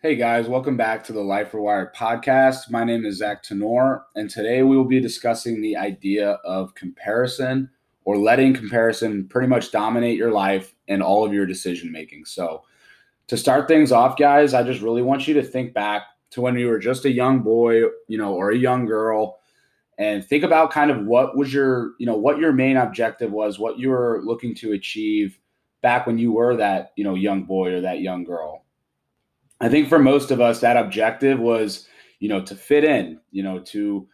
Hey guys, welcome back to the Life Rewired podcast. My name is Zach Tenor, and today we will be discussing the idea of comparison or letting comparison pretty much dominate your life and all of your decision making. So, to start things off, guys, I just really want you to think back to when you were just a young boy, you know, or a young girl, and think about kind of what was your, you know, what your main objective was, what you were looking to achieve back when you were that, you know, young boy or that young girl I think for most of us, that objective was, you know, to fit in, you know, to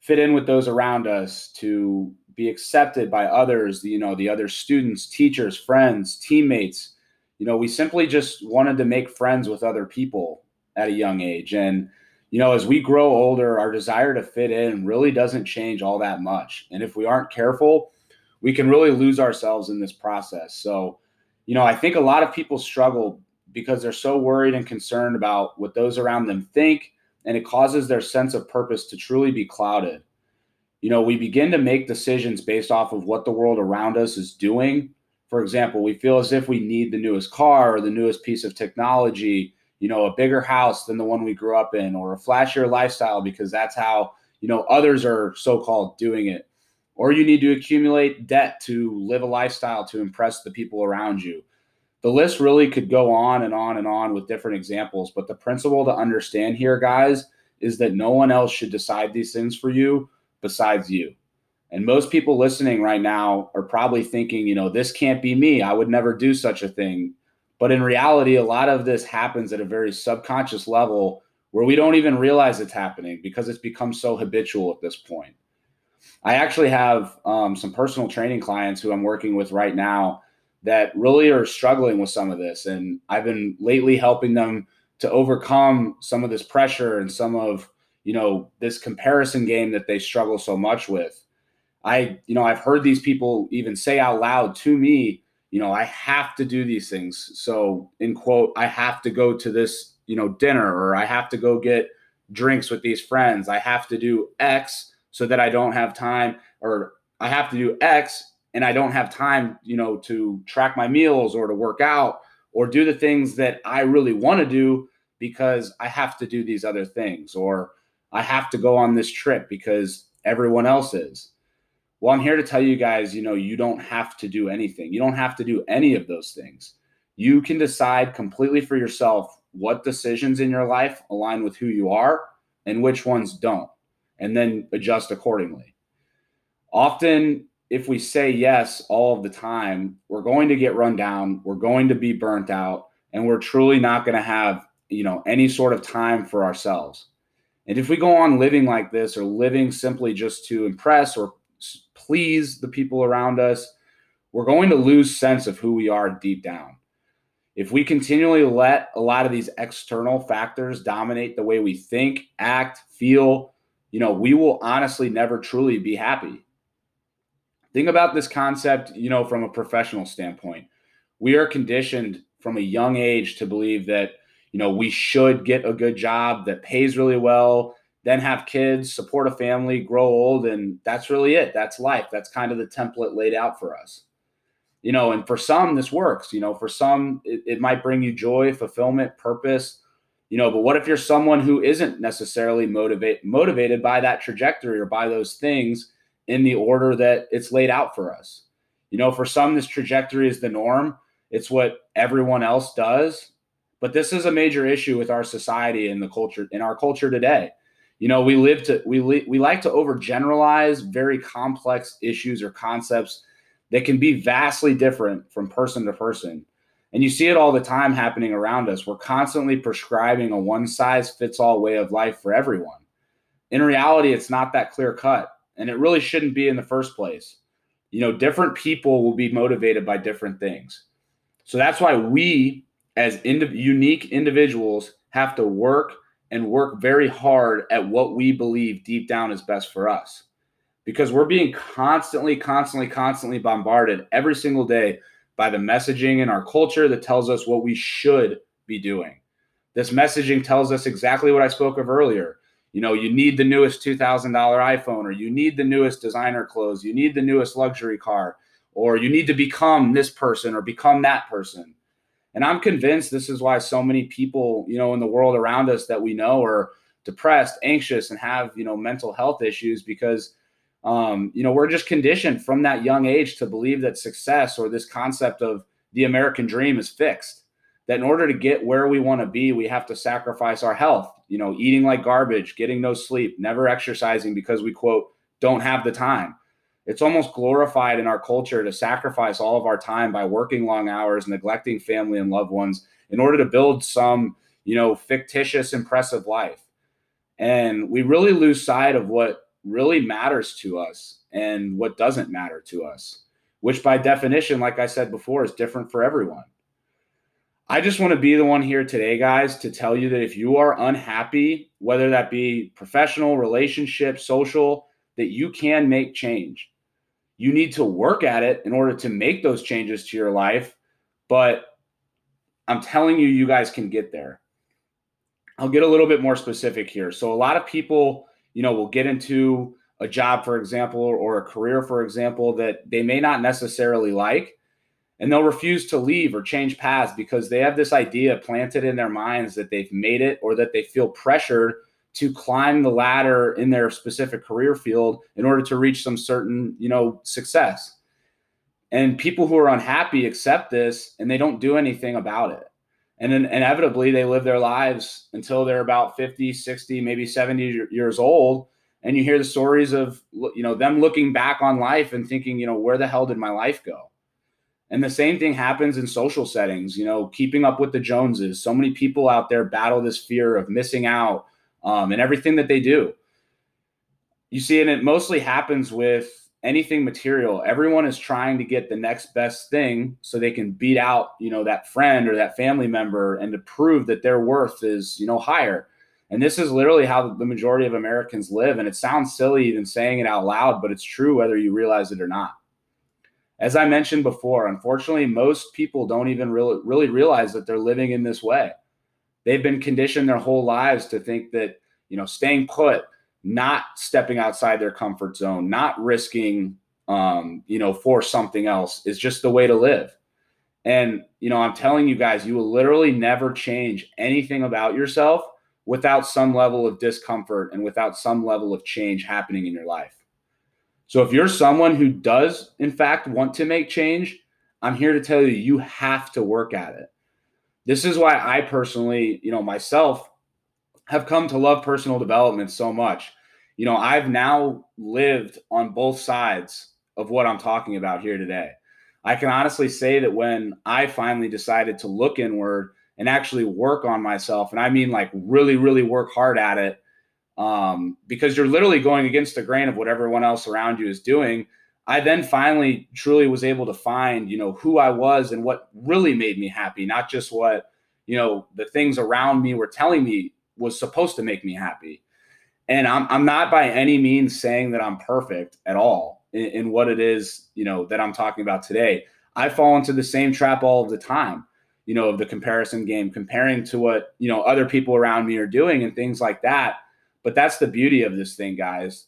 fit in with those around us, to be accepted by others, you know, the other students, teachers, friends, teammates. You know, we simply just wanted to make friends with other people at a young age. And, you know, as we grow older, our desire to fit in really doesn't change all that much. And if we aren't careful, we can really lose ourselves in this process. So, you know, I think a lot of people struggle because they're so worried and concerned about what those around them think, and it causes their sense of purpose to truly be clouded. You know, we begin to make decisions based off of what the world around us is doing. For example, we feel as if we need the newest car or the newest piece of technology, you know, a bigger house than the one we grew up in, or a flashier lifestyle because that's how, you know, others are so called doing it. Or you need to accumulate debt to live a lifestyle to impress the people around you the list really could go on and on and on with different examples. But the principle to understand here, guys, is that no one else should decide these things for you besides you. And most people listening right now are probably thinking, you know, this can't be me. I would never do such a thing. But in reality, a lot of this happens at a very subconscious level where we don't even realize it's happening because it's become so habitual at this point. I actually have um, some personal training clients who I'm working with right now that really are struggling with some of this. And I've been lately helping them to overcome some of this pressure and some of, you know, this comparison game that they struggle so much with. I, you know, I've heard these people even say out loud to me, you know, I have to do these things. So, in quote, I have to go to this, you know, dinner or I have to go get drinks with these friends. I have to do X so that I don't have time or I have to do X and I don't have time, you know, to track my meals or to work out or do the things that I really want to do because I have to do these other things or I have to go on this trip because everyone else is. Well, I'm here to tell you guys, you know, you don't have to do anything. You don't have to do any of those things. You can decide completely for yourself what decisions in your life align with who you are and which ones don't, and then adjust accordingly. Often if we say yes all of the time, we're going to get run down, we're going to be burnt out, and we're truly not going to have, you know, any sort of time for ourselves. And if we go on living like this or living simply just to impress or please the people around us, we're going to lose sense of who we are deep down. If we continually let a lot of these external factors dominate the way we think, act, feel, you know, we will honestly never truly be happy. Think about this concept, you know, from a professional standpoint. We are conditioned from a young age to believe that, you know, we should get a good job that pays really well, then have kids, support a family, grow old, and that's really it. That's life. That's kind of the template laid out for us. You know, and for some, this works. You know, for some, it, it might bring you joy, fulfillment, purpose. You know, but what if you're someone who isn't necessarily motivate motivated by that trajectory or by those things? In the order that it's laid out for us. You know, for some, this trajectory is the norm, it's what everyone else does. But this is a major issue with our society and the culture in our culture today. You know, we live to we we like to overgeneralize very complex issues or concepts that can be vastly different from person to person. And you see it all the time happening around us. We're constantly prescribing a one size fits all way of life for everyone. In reality, it's not that clear cut and it really shouldn't be in the first place. You know, different people will be motivated by different things. So that's why we, as unique individuals, have to work and work very hard at what we believe deep down is best for us. Because we're being constantly, constantly, constantly bombarded every single day by the messaging in our culture that tells us what we should be doing. This messaging tells us exactly what I spoke of earlier you know you need the newest $2000 iphone or you need the newest designer clothes you need the newest luxury car or you need to become this person or become that person And I'm convinced this is why so many people, you know, in the world around us that we know are depressed, anxious, and have, you know, mental health issues because, um, you know, we're just conditioned from that young age to believe that success or this concept of the American dream is fixed. That in order to get where we want to be, we have to sacrifice our health, you know, eating like garbage, getting no sleep, never exercising because we, quote, don't have the time it's almost glorified in our culture to sacrifice all of our time by working long hours, neglecting family and loved ones in order to build some, you know, fictitious, impressive life. And we really lose sight of what really matters to us and what doesn't matter to us, which by definition, like I said before, is different for everyone. I just want to be the one here today, guys, to tell you that if you are unhappy, whether that be professional, relationship, social, that you can make change you need to work at it in order to make those changes to your life. But I'm telling you, you guys can get there. I'll get a little bit more specific here. So, a lot of people, you know, will get into a job, for example, or a career, for example, that they may not necessarily like, and they'll refuse to leave or change paths because they have this idea planted in their minds that they've made it or that they feel pressured to climb the ladder in their specific career field in order to reach some certain, you know, success. And people who are unhappy accept this and they don't do anything about it. And then inevitably they live their lives until they're about 50, 60, maybe 70 years old. And you hear the stories of, you know, them looking back on life and thinking, you know, where the hell did my life go? And the same thing happens in social settings, you know, keeping up with the Joneses. So many people out there battle this fear of missing out um, and everything that they do. You see, and it mostly happens with anything material. Everyone is trying to get the next best thing so they can beat out, you know, that friend or that family member and to prove that their worth is, you know, higher. And this is literally how the majority of Americans live. And it sounds silly even saying it out loud, but it's true whether you realize it or not. As I mentioned before, unfortunately, most people don't even really, really realize that they're living in this way. They've been conditioned their whole lives to think that you know staying put not stepping outside their comfort zone not risking um, you know for something else is just the way to live. And you know i'm telling you guys you will literally never change anything about yourself without some level of discomfort and without some level of change happening in your life so if you're someone who does in fact want to make change i'm here to tell you you have to work at it this is why I personally, you know, myself have come to love personal development so much. You know, I've now lived on both sides of what I'm talking about here today. I can honestly say that when I finally decided to look inward and actually work on myself, and I mean like really, really work hard at it, um, because you're literally going against the grain of what everyone else around you is doing. I then finally truly was able to find, you know, who I was and what really made me happy, not just what, you know, the things around me were telling me was supposed to make me happy. And I'm, I'm not by any means saying that I'm perfect at all in, in what it is, you know, that I'm talking about today. I fall into the same trap all of the time, you know, of the comparison game, comparing to what, you know, other people around me are doing and things like that. But that's the beauty of this thing, guys.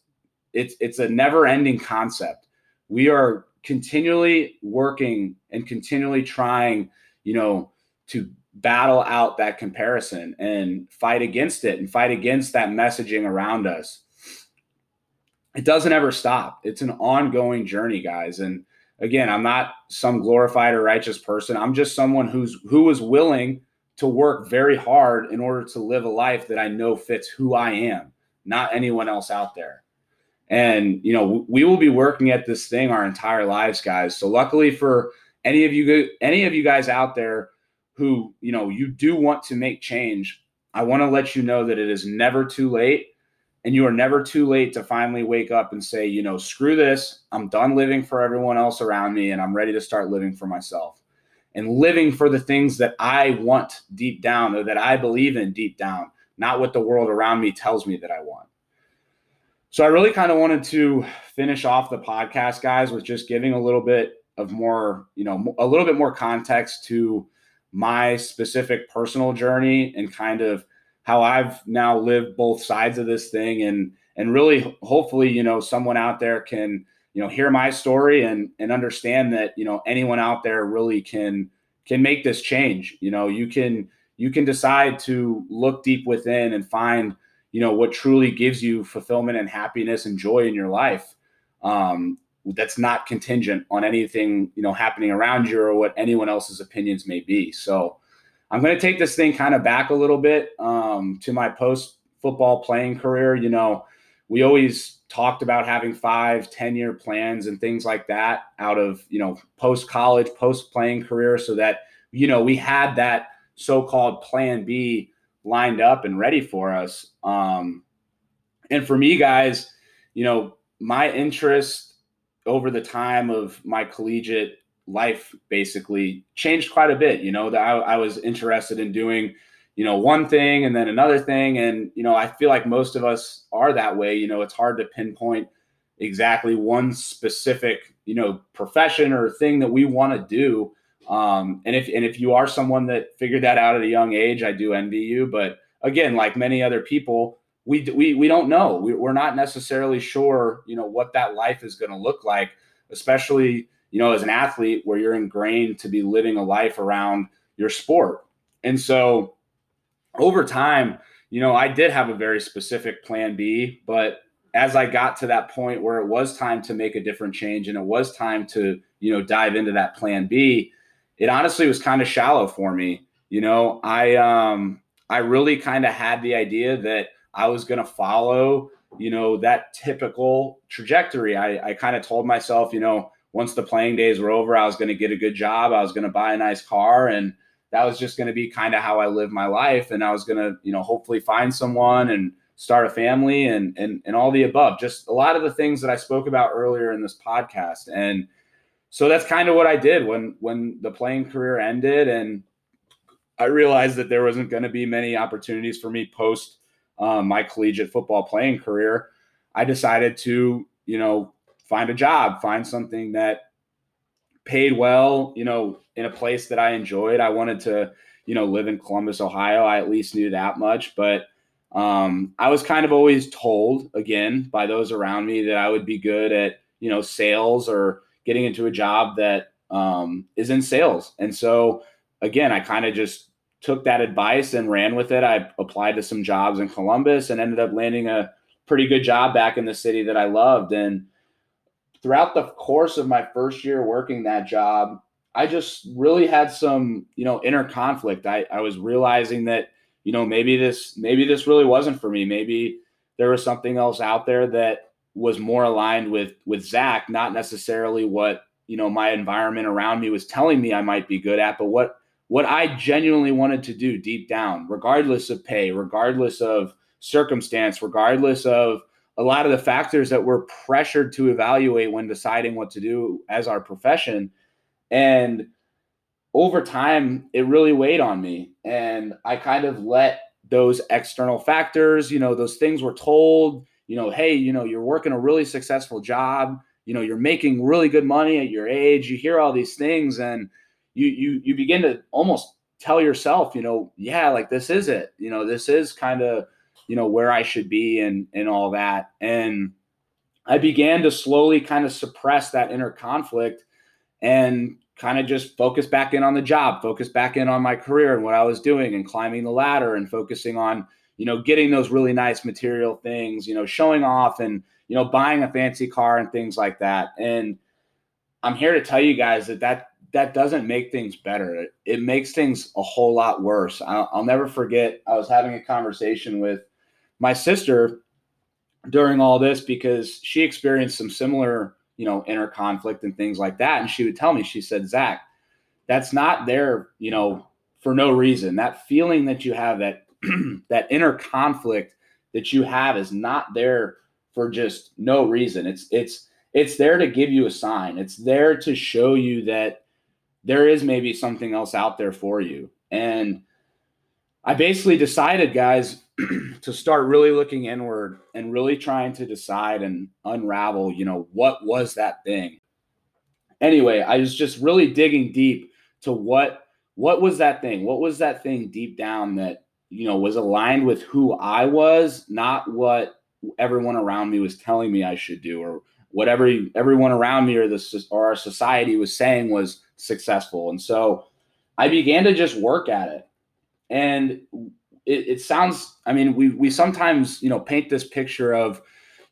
It's it's a never ending concept we are continually working and continually trying, you know, to battle out that comparison and fight against it and fight against that messaging around us. It doesn't ever stop. It's an ongoing journey, guys. And again, I'm not some glorified or righteous person. I'm just someone who's who is willing to work very hard in order to live a life that I know fits who I am, not anyone else out there. And you know, we will be working at this thing our entire lives, guys. So luckily for any of you any of you guys out there who, you know, you do want to make change, I want to let you know that it is never too late and you are never too late to finally wake up and say, you know, screw this. I'm done living for everyone else around me and I'm ready to start living for myself and living for the things that I want deep down or that I believe in deep down, not what the world around me tells me that I want. So I really kind of wanted to finish off the podcast, guys, with just giving a little bit of more, you know, a little bit more context to my specific personal journey and kind of how I've now lived both sides of this thing and and really hopefully, you know, someone out there can, you know, hear my story and and understand that, you know, anyone out there really can can make this change. You know, you can you can decide to look deep within and find you know what truly gives you fulfillment and happiness and joy in your life. Um, that's not contingent on anything you know happening around you or what anyone else's opinions may be. So I'm going to take this thing kind of back a little bit um, to my post football playing career. You know, we always talked about having five, 10 year plans and things like that out of, you know, post college, post playing career so that, you know, we had that so called plan B lined up and ready for us. Um, and for me, guys, you know, my interest over the time of my collegiate life basically changed quite a bit. You know, that I, I was interested in doing you know one thing and then another thing. And you know i feel like most of us are that way. You know it's hard to pinpoint exactly one specific you know profession or thing that we want to do. Um, and if and if you are someone that figured that out at a young age i do envy you. But again like many other people we we, we don't know. We, we're not necessarily sure you know what that life is going to look like especially you know as an athlete where you're ingrained to be living a life around your sport. And so over time, you know, I did have a very specific plan B, but as I got to that point where it was time to make a different change and it was time to, you know, dive into that plan B, it honestly was kind of shallow for me. You know, I um I really kind of had the idea that I was going to follow, you know, that typical trajectory. I, I kind of told myself, you know, once the playing days were over, I was going to get a good job. I was going to buy a nice car and that was just going to be kind of how I live my life. And I was going to, you know, hopefully find someone and start a family and, and, and all the above, just a lot of the things that I spoke about earlier in this podcast. And so that's kind of what I did when, when the playing career ended. And I realized that there wasn't going to be many opportunities for me post um, my collegiate football playing career. I decided to, you know, find a job, find something that paid well, you know, in a place that I enjoyed. I wanted to, you know, live in Columbus, Ohio. I at least knew that much, but um, I was kind of always told again by those around me that I would be good at, you know, sales or getting into a job that um, is in sales. And so again, I kind of just took that advice and ran with it. I applied to some jobs in Columbus and ended up landing a pretty good job back in the city that I loved. And throughout the course of my first year working that job, I just really had some, you know, inner conflict. I, I was realizing that, you know, maybe this, maybe this really wasn't for me. Maybe there was something else out there that was more aligned with, with Zach, not necessarily what, you know, my environment around me was telling me I might be good at, but what, what I genuinely wanted to do deep down, regardless of pay, regardless of circumstance, regardless of a lot of the factors that we're pressured to evaluate when deciding what to do as our profession. And over time, it really weighed on me. And I kind of let those external factors, you know, those things were told, you know, hey, you know, you're working a really successful job, you know, you're making really good money at your age. You hear all these things and you you you begin to almost tell yourself, you know, yeah, like this is it. You know, this is kind of you know where I should be and and all that. And I began to slowly kind of suppress that inner conflict and kind of just focus back in on the job, focus back in on my career and what I was doing and climbing the ladder and focusing on, you know, getting those really nice material things, you know, showing off and, you know, buying a fancy car and things like that. And I'm here to tell you guys that that that doesn't make things better. It, it makes things a whole lot worse. I'll, I'll never forget. I was having a conversation with my sister during all this because she experienced some similar, you know, inner conflict and things like that. And she would tell me, she said, Zach, that's not there, you know, for no reason. That feeling that you have, that that inner conflict that you have is not there for just no reason. It's it's it's there to give you a sign. It's there to show you that there is maybe something else out there for you. And I basically decided, guys, to start really looking inward and really trying to decide and unravel, you know, what was that thing? Anyway, I was just really digging deep to what what was that thing? What was that thing deep down that, you know, was aligned with who I was, not what everyone around me was telling me I should do or whatever everyone around me or the or our society was saying was successful. And so I began to just work at it. And it, it sounds, I mean, we, we sometimes, you know, paint this picture of,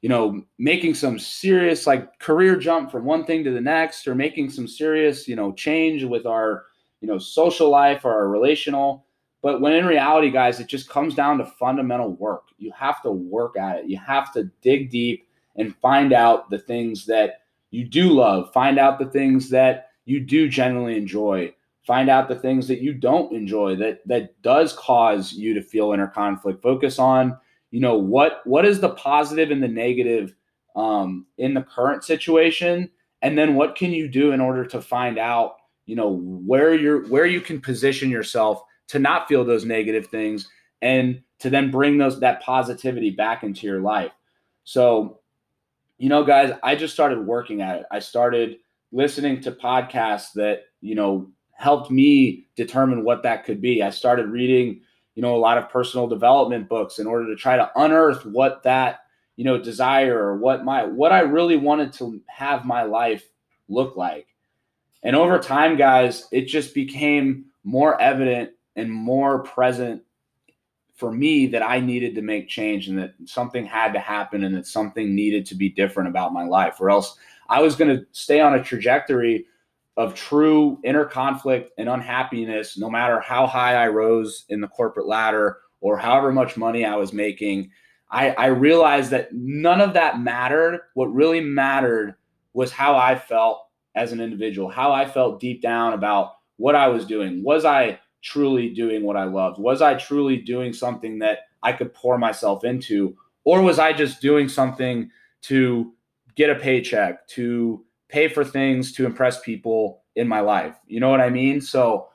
you know, making some serious like career jump from one thing to the next or making some serious, you know, change with our, you know, social life or our relational. But when in reality, guys, it just comes down to fundamental work. You have to work at it. You have to dig deep and find out the things that you do love, find out the things that you do genuinely enjoy, find out the things that you don't enjoy that that does cause you to feel inner conflict. Focus on, you know, what what is the positive and the negative um, in the current situation, and then what can you do in order to find out, you know, where you're where you can position yourself to not feel those negative things and to then bring those that positivity back into your life. So you know, guys, I just started working at it. I started listening to podcasts that, you know, helped me determine what that could be. I started reading, you know, a lot of personal development books in order to try to unearth what that, you know, desire or what my what I really wanted to have my life look like. And over time, guys, it just became more evident and more present for me that I needed to make change and that something had to happen and that something needed to be different about my life, or else I was going to stay on a trajectory of true inner conflict and unhappiness, no matter how high I rose in the corporate ladder or however much money I was making. I, I realized that none of that mattered. What really mattered was how I felt as an individual, how I felt deep down about what I was doing. Was I truly doing what I loved? Was I truly doing something that I could pour myself into? Or was I just doing something to get a paycheck, to pay for things, to impress people in my life? You know what I mean? So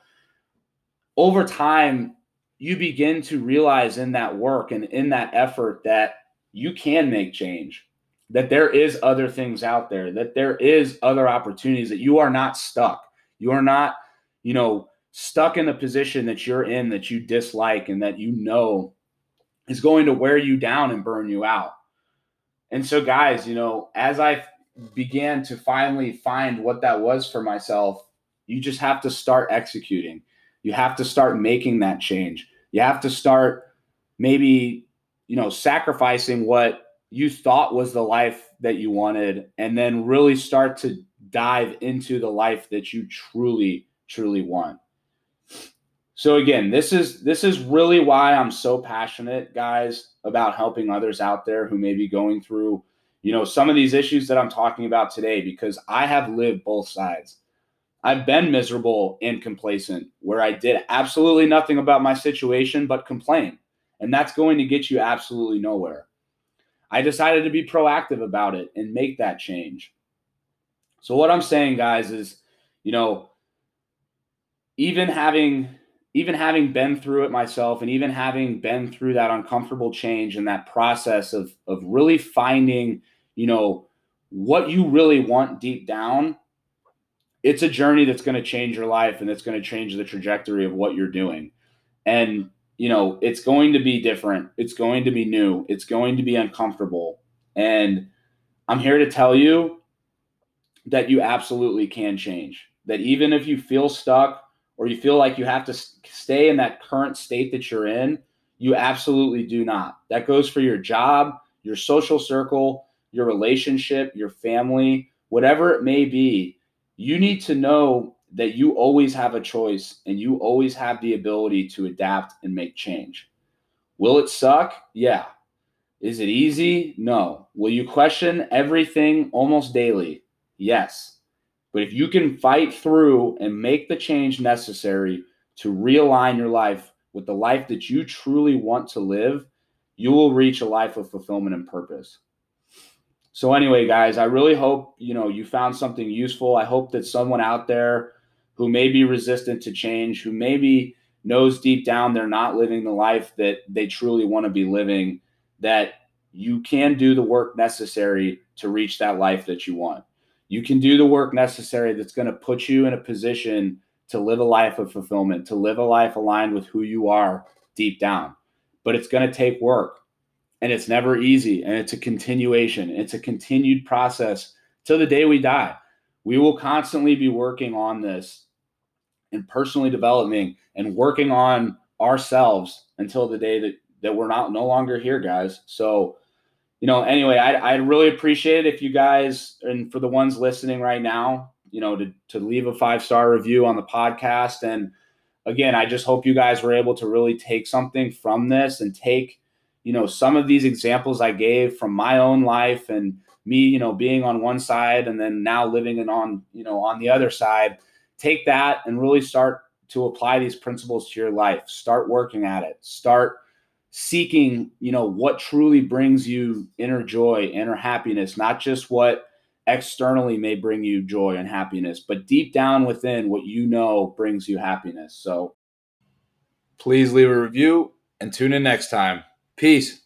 over time, you begin to realize in that work and in that effort that you can make change, that there is other things out there, that there is other opportunities, that you are not stuck. You are not, you know, stuck in a position that you're in that you dislike and that you know is going to wear you down and burn you out. And so, guys, you know, as I began to finally find what that was for myself, you just have to start executing. You have to start making that change. You have to start maybe, you know, sacrificing what you thought was the life that you wanted and then really start to dive into the life that you truly, truly want. So again, this is this is really why I'm so passionate, guys, about helping others out there who may be going through, you know, some of these issues that I'm talking about today because I have lived both sides. I've been miserable and complacent where I did absolutely nothing about my situation but complain. And that's going to get you absolutely nowhere. I decided to be proactive about it and make that change. So what I'm saying guys is, you know, even having even having been through it myself and even having been through that uncomfortable change and that process of of really finding you know what you really want deep down it's a journey that's going to change your life and it's going to change the trajectory of what you're doing. And you know it's going to be different. It's going to be new. It's going to be uncomfortable. And i'm here to tell you that you absolutely can change. That even if you feel stuck or you feel like you have to stay in that current state that you're in, you absolutely do not. That goes for your job, your social circle, your relationship, your family, whatever it may be. You need to know that you always have a choice and you always have the ability to adapt and make change. Will it suck? Yeah. Is it easy? No. Will you question everything almost daily? Yes. But if you can fight through and make the change necessary to realign your life with the life that you truly want to live, you will reach a life of fulfillment and purpose. So anyway, guys, I really hope, you know, you found something useful. I hope that someone out there who may be resistant to change, who maybe knows deep down they're not living the life that they truly want to be living, that you can do the work necessary to reach that life that you want. You can do the work necessary that's going to put you in a position to live a life of fulfillment, to live a life aligned with who you are deep down. But it's going to take work and it's never easy and it's a continuation. It's a continued process till the day we die. We will constantly be working on this and personally developing and working on ourselves until the day that that we're not no longer here, guys. So, you know, anyway, I I really appreciate it if you guys and for the ones listening right now, you know, to to leave a five star review on the podcast. And again, I just hope you guys were able to really take something from this and take, you know, some of these examples I gave from my own life and me, you know, being on one side and then now living and on, you know, on the other side. Take that and really start to apply these principles to your life. Start working at it. Start seeking, you know, what truly brings you inner joy, inner happiness, not just what externally may bring you joy and happiness, but deep down within what you know brings you happiness. So please leave a review and tune in next time. Peace.